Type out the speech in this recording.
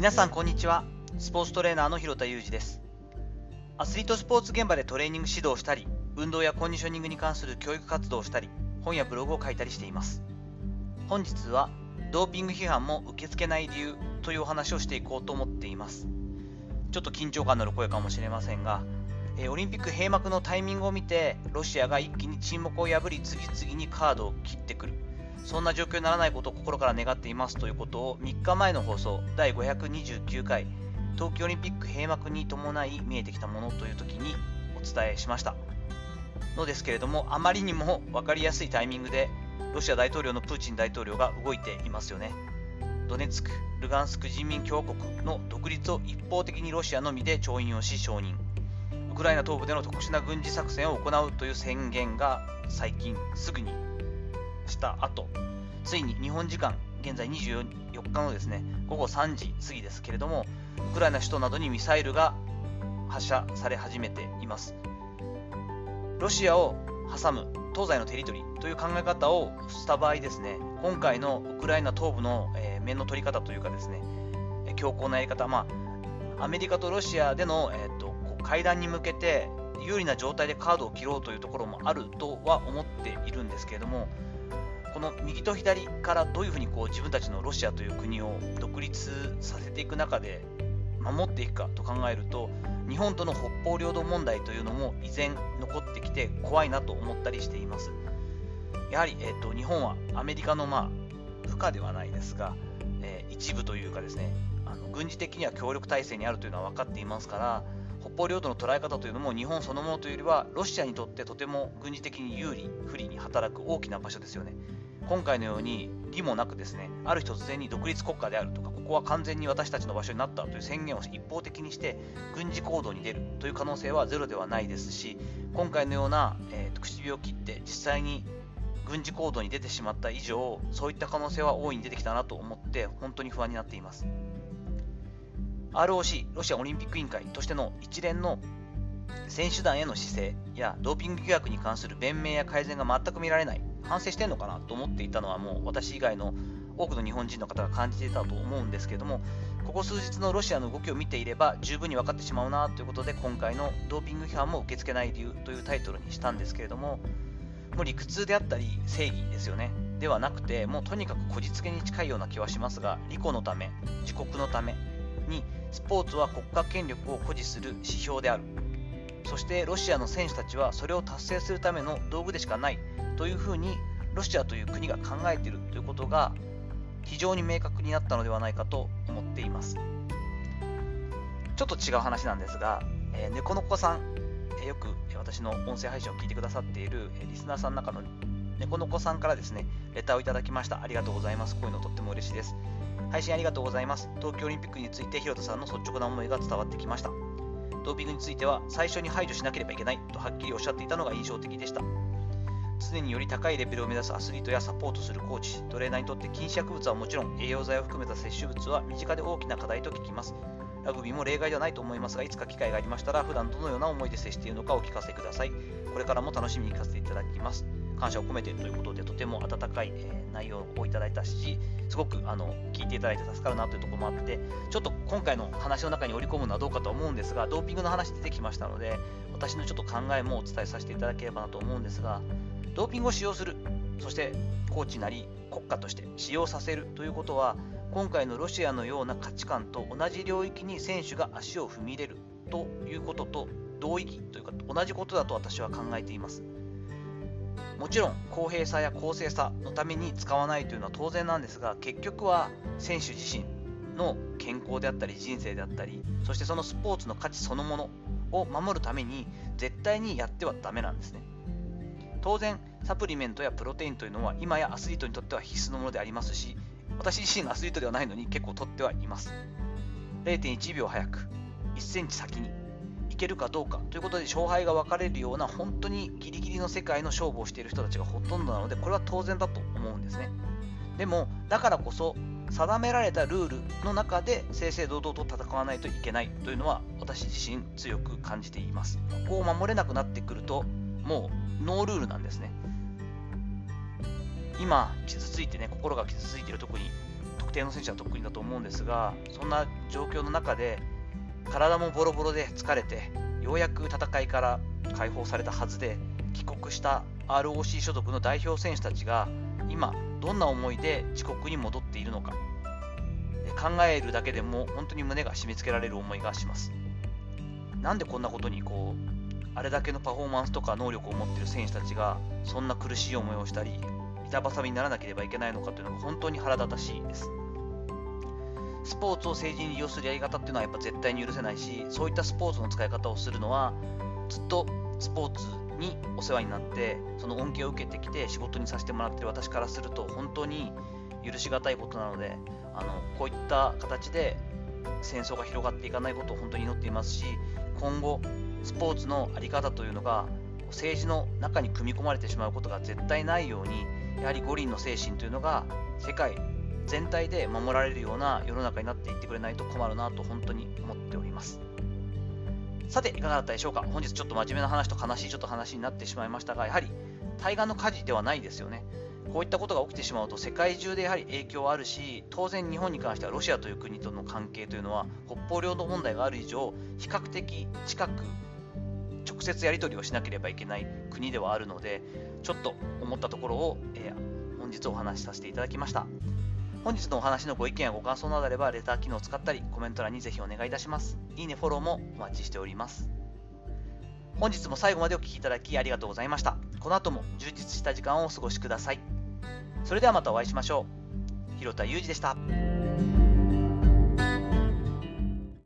皆さんこんにちは。スポーツトレーナーの広田裕二です。アスリートスポーツ現場でトレーニング指導したり運動やコンディショニングに関する教育活動をしたり本やブログを書いたりしています。本日はドーピング批判も受け付けない理由というお話をしていこうと思っています。ちょっと緊張感のある声かもしれませんがオリンピック閉幕のタイミングを見てロシアが一気に沈黙を破り次々にカードを切ってくる。そんな状況にならないことを心から願っていますということを3日前の放送第529回冬季オリンピック閉幕に伴い見えてきたものという時にお伝えしました。のですけれどもあまりにも分かりやすいタイミングでロシア大統領のプーチン大統領が動いていますよね。ドネツク、ルガンスク人民共和国の独立を一方的にロシアのみで調印をし承認。ウクライナ東部での特殊な軍事作戦を行うという宣言が最近すぐにした後ついに日本時間現在24日のですね午後3時過ぎですけれどもウクライナ首都などにミサイルが発射され始めています。ロシアを挟む東西のテリトリーという考え方をした場合ですね今回のウクライナ東部の、えー、面の取り方というかですね強硬なやり方、まあ、アメリカとロシアでの、えーと、と会談に向けて有利な状態でカードを切ろうというところもあるとは思っているんですけれどもこの右と左からどういうふうにこう自分たちのロシアという国を独立させていく中で守っていくかと考えると日本との北方領土問題というのも依然残ってきて怖いなと思ったりしています。やはり、えーと、日本はアメリカの、まあ、部下ではないですが、えー、一部というかですねあの軍事的には協力体制にあるというのは分かっていますから北方領土の捉え方というのも日本そのものというよりはロシアにとってとても軍事的に有利不利に働く大きな場所ですよね。今回のように義もなくですねある日突然に独立国家であるとかここは完全に私たちの場所になったという宣言を一方的にして軍事行動に出るという可能性はゼロではないですし今回のような、えー、唇を切って実際に軍事行動に出てしまった以上そういった可能性は大いに出てきたなと思って本当に不安になっています。ROC ロシアオリンピック委員会としての一連の選手団への姿勢やドーピング疑惑に関する弁明や改善が全く見られない反省してんのかなと思っていたのはもう私以外の多くの日本人の方が感じていたと思うんですけれどもここ数日のロシアの動きを見ていれば十分に分かってしまうなということで今回のドーピング批判も受け付けない理由というタイトルにしたんですけれどももう理屈であったり正義ですよね。ではなくてもうとにかくこじつけに近いような気はしますが利己のため自国のためにスポーツは国家権力を誇示する指標である。そしてロシアの選手たちはそれを達成するための道具でしかない。というふうにロシアという国が考えているということが非常に明確になったのではないかと思っています。ちょっと違う話なんですが、えー、猫の子さん、えー、よく私の音声配信を聞いてくださっている、えー、リスナーさんの中の猫の子さんからですね、レターをいただきました。ありがとうございます。こういうのとっても嬉しいです。配信ありがとうございます。東京オリンピックについて広田さんの率直な思いが伝わってきました。ドーピングについては最初に排除しなければいけないとはっきりおっしゃっていたのが印象的でした。常により高いレベルを目指すアスリートやサポートするコーチ、トレーナーにとって禁止薬物はもちろん栄養剤を含めた摂取物は身近で大きな課題と聞きます。ラグビーも例外ではないと思いますが、いつか機会がありましたら、普段どのような思いで接しているのかお聞かせください。これからも楽しみに聞かせていただきます。感謝を込めてということで、とても温かい、え、内容をいただいたし、すごくあの聞いていただいて助かるなというところもあって、ちょっと今回の話の中に織り込むのはどうかと思うんですが、ドーピングの話出てきましたので、私のちょっと考えもお伝えさせていただければなと思うんですが、ドーピングを使用する、そしてコーチなり国家として使用させるということは、今回のロシアのような価値観と同じ領域に選手が足を踏み入れるということと同意義というか同じことだと私は考えています。もちろん公平さや公正さのために使わないというのは当然なんですが結局は選手自身の健康であったり人生であったりそしてそのスポーツの価値そのものを守るために絶対にやってはダメなんですね。当然サプリメントやプロテインというのは今やアスリートにとっては必須のものでありますし私自身がアスリートではないのに結構取ってはいます。0.1秒早く1センチ先にいけるかどうかということで勝敗が分かれるような本当にギリギリの世界の勝負をしている人たちがほとんどなのでこれは当然だと思うんですね。でもだからこそ定められたルールの中で正々堂々と戦わないといけないというのは私自身強く感じています。ここを守れなくなってくるともうノールールなんですね。今傷ついてね心が傷ついてる特に特定の選手は特にだと思うんですがそんな状況の中で体もボロボロで疲れてようやく戦いから解放されたはずで帰国した ROC 所属の代表選手たちが今どんな思いで自国に戻っているのか。考えるだけでも本当に胸が締め付けられる思いがします。なんでこんなことにこうあれだけのパフォーマンスとか能力を持っている選手たちがそんな苦しい思いをしたり板挟みにならなければいけないのかというのが本当に腹立たしいです。スポーツを政治に利用するやり方っていうのはやっぱ絶対に許せないしそういったスポーツの使い方をするのはずっとスポーツにお世話になってその恩恵を受けてきて仕事にさせてもらってる私からすると本当に許しがたいことなのであのこういった形で戦争が広がっていかないことを本当に祈っていますし今後スポーツの在り方というのが政治の中に組み込まれてしまうことが絶対ないようにやはり五輪の精神というのが世界全体で守られるような世の中になっていってくれないと困るなと本当に思っております。さていかがだったでしょうか。本日ちょっと真面目な話と悲しいちょっと話になってしまいましたがやはり対岸の火事ではないですよね。こういったことが起きてしまうと世界中でやはり影響はあるし当然日本に関してはロシアという国との関係というのは北方領土問題がある以上比較的近く直接やり取りをしなければいけない国ではあるのでちょっと思ったところを、えー、本日お話しさせていただきました。本日のお話のご意見やご感想などあればレター機能を使ったりコメント欄にぜひお願いいたします。いいねフォローもお待ちしております。本日も最後までお聴きいただきありがとうございました。この後も充実した時間をお過ごしください。それではまたお会いしましょう広田裕二でした。